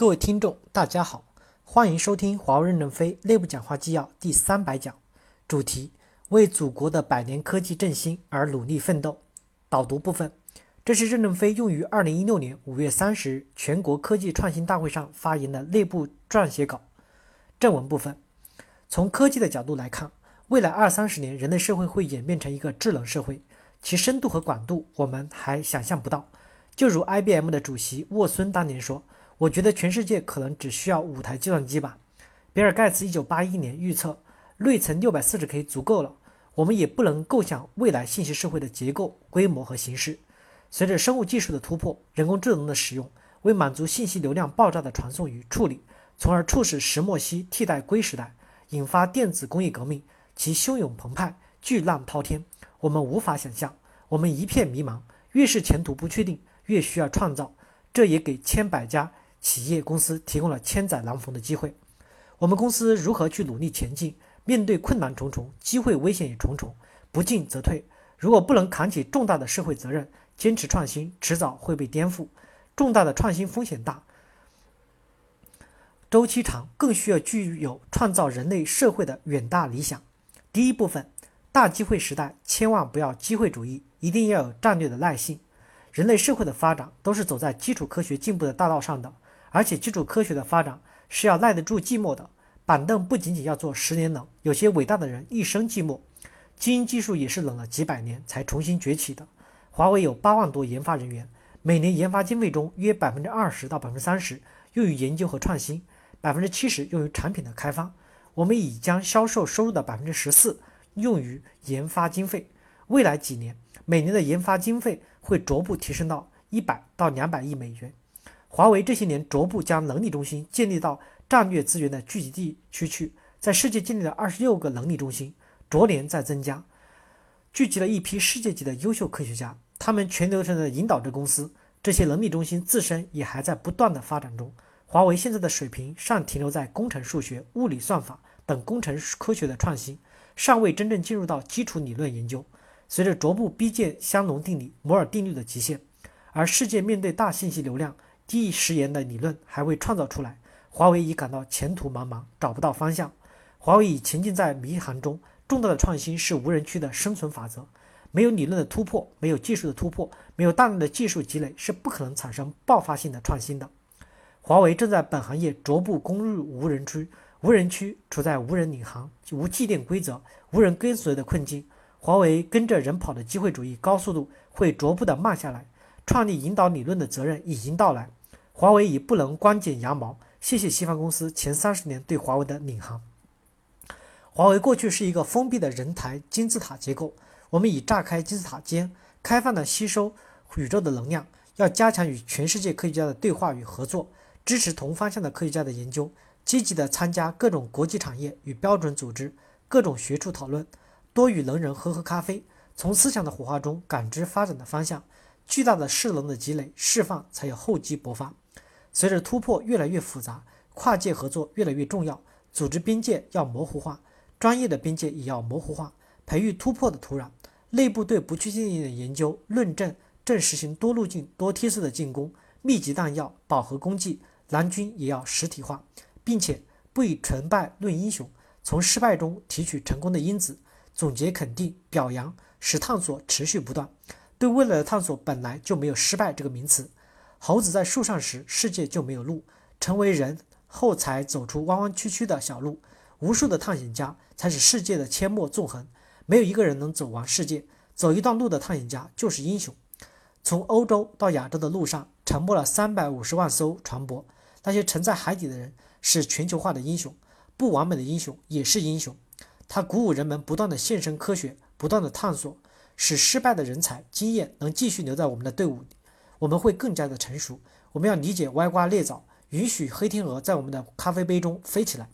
各位听众，大家好，欢迎收听华为任正非内部讲话纪要第三百讲，主题：为祖国的百年科技振兴而努力奋斗。导读部分，这是任正非用于二零一六年五月三十日全国科技创新大会上发言的内部撰写稿。正文部分，从科技的角度来看，未来二三十年，人类社会会演变成一个智能社会，其深度和广度我们还想象不到。就如 IBM 的主席沃孙当年说。我觉得全世界可能只需要五台计算机吧。比尔盖茨一九八一年预测，内存六百四十 K 足够了。我们也不能构想未来信息社会的结构、规模和形式。随着生物技术的突破，人工智能的使用，为满足信息流量爆炸的传送与处理，从而促使石墨烯替代硅时代，引发电子工业革命，其汹涌澎湃，巨浪滔天，我们无法想象，我们一片迷茫。越是前途不确定，越需要创造。这也给千百家。企业公司提供了千载难逢的机会，我们公司如何去努力前进？面对困难重重，机会危险也重重，不进则退。如果不能扛起重大的社会责任，坚持创新，迟早会被颠覆。重大的创新风险大，周期长，更需要具有创造人类社会的远大理想。第一部分，大机会时代，千万不要机会主义，一定要有战略的耐性。人类社会的发展都是走在基础科学进步的大道上的。而且基础科学的发展是要耐得住寂寞的，板凳不仅仅要做十年冷，有些伟大的人一生寂寞。基因技术也是冷了几百年才重新崛起的。华为有八万多研发人员，每年研发经费中约百分之二十到百分之三十用于研究和创新，百分之七十用于产品的开发。我们已将销售收入的百分之十四用于研发经费，未来几年每年的研发经费会逐步提升到一百到两百亿美元。华为这些年逐步将能力中心建立到战略资源的聚集地区去，在世界建立了二十六个能力中心，逐年在增加，聚集了一批世界级的优秀科学家，他们全流程的引导着公司。这些能力中心自身也还在不断的发展中。华为现在的水平尚停留在工程数学、物理算法等工程科学的创新，尚未真正进入到基础理论研究。随着逐步逼近香农定理、摩尔定律的极限，而世界面对大信息流量。第十言的理论还未创造出来，华为已感到前途茫茫，找不到方向。华为已沉浸在迷航中。重大的创新是无人区的生存法则。没有理论的突破，没有技术的突破，没有大量的技术积累，是不可能产生爆发性的创新的。华为正在本行业逐步攻入无人区，无人区处在无人领航、无既定规则、无人跟随的困境。华为跟着人跑的机会主义高速度会逐步的慢下来。创立引导理论的责任已经到来。华为已不能光剪羊毛，谢谢西方公司前三十年对华为的领航。华为过去是一个封闭的人才金字塔结构，我们已炸开金字塔尖，开放的吸收宇宙的能量，要加强与全世界科学家的对话与合作，支持同方向的科学家的研究，积极的参加各种国际产业与标准组织各种学术讨论，多与能人喝喝咖啡，从思想的火花中感知发展的方向，巨大的势能的积累释放才有厚积薄发。随着突破越来越复杂，跨界合作越来越重要，组织边界要模糊化，专业的边界也要模糊化，培育突破的土壤。内部对不确定性的研究论证正实行多路径、多梯次的进攻，密集弹药、饱和攻击，蓝军也要实体化，并且不以成败论英雄，从失败中提取成功的因子，总结肯定表扬，使探索持续不断。对未来的探索本来就没有失败这个名词。猴子在树上时，世界就没有路；成为人后，才走出弯弯曲曲的小路。无数的探险家才使世界的阡陌纵横，没有一个人能走完世界。走一段路的探险家就是英雄。从欧洲到亚洲的路上，沉没了三百五十万艘船舶。那些沉在海底的人是全球化的英雄，不完美的英雄也是英雄。他鼓舞人们不断的献身科学，不断的探索，使失败的人才经验能继续留在我们的队伍里。我们会更加的成熟。我们要理解歪瓜裂枣，允许黑天鹅在我们的咖啡杯中飞起来。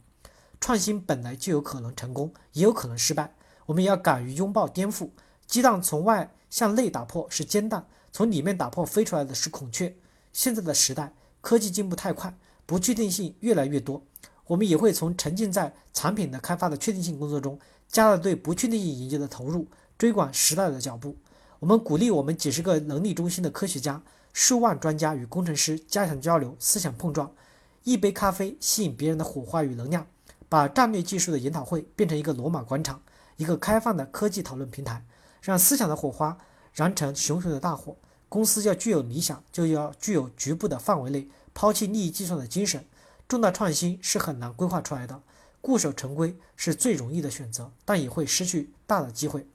创新本来就有可能成功，也有可能失败。我们要敢于拥抱颠覆。鸡蛋从外向内打破是煎蛋，从里面打破飞出来的是孔雀。现在的时代，科技进步太快，不确定性越来越多。我们也会从沉浸在产品的开发的确定性工作中，加大对不确定性研究的投入，追赶时代的脚步。我们鼓励我们几十个能力中心的科学家。数万专家与工程师加强交流、思想碰撞，一杯咖啡吸引别人的火花与能量，把战略技术的研讨会变成一个罗马广场，一个开放的科技讨论平台，让思想的火花燃成熊熊的大火。公司要具有理想，就要具有局部的范围内抛弃利益计算的精神。重大创新是很难规划出来的，固守成规是最容易的选择，但也会失去大的机会。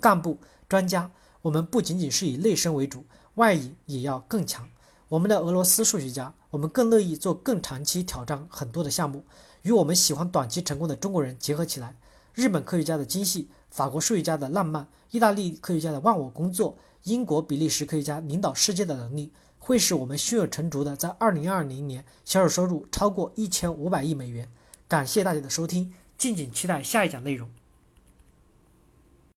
干部专家，我们不仅仅是以内生为主，外引也要更强。我们的俄罗斯数学家，我们更乐意做更长期挑战很多的项目，与我们喜欢短期成功的中国人结合起来。日本科学家的精细，法国数学家的浪漫，意大利科学家的忘我工作，英国、比利时科学家领导世界的能力，会使我们胸有成竹的在二零二零年销售收入超过一千五百亿美元。感谢大家的收听，敬请期待下一讲内容。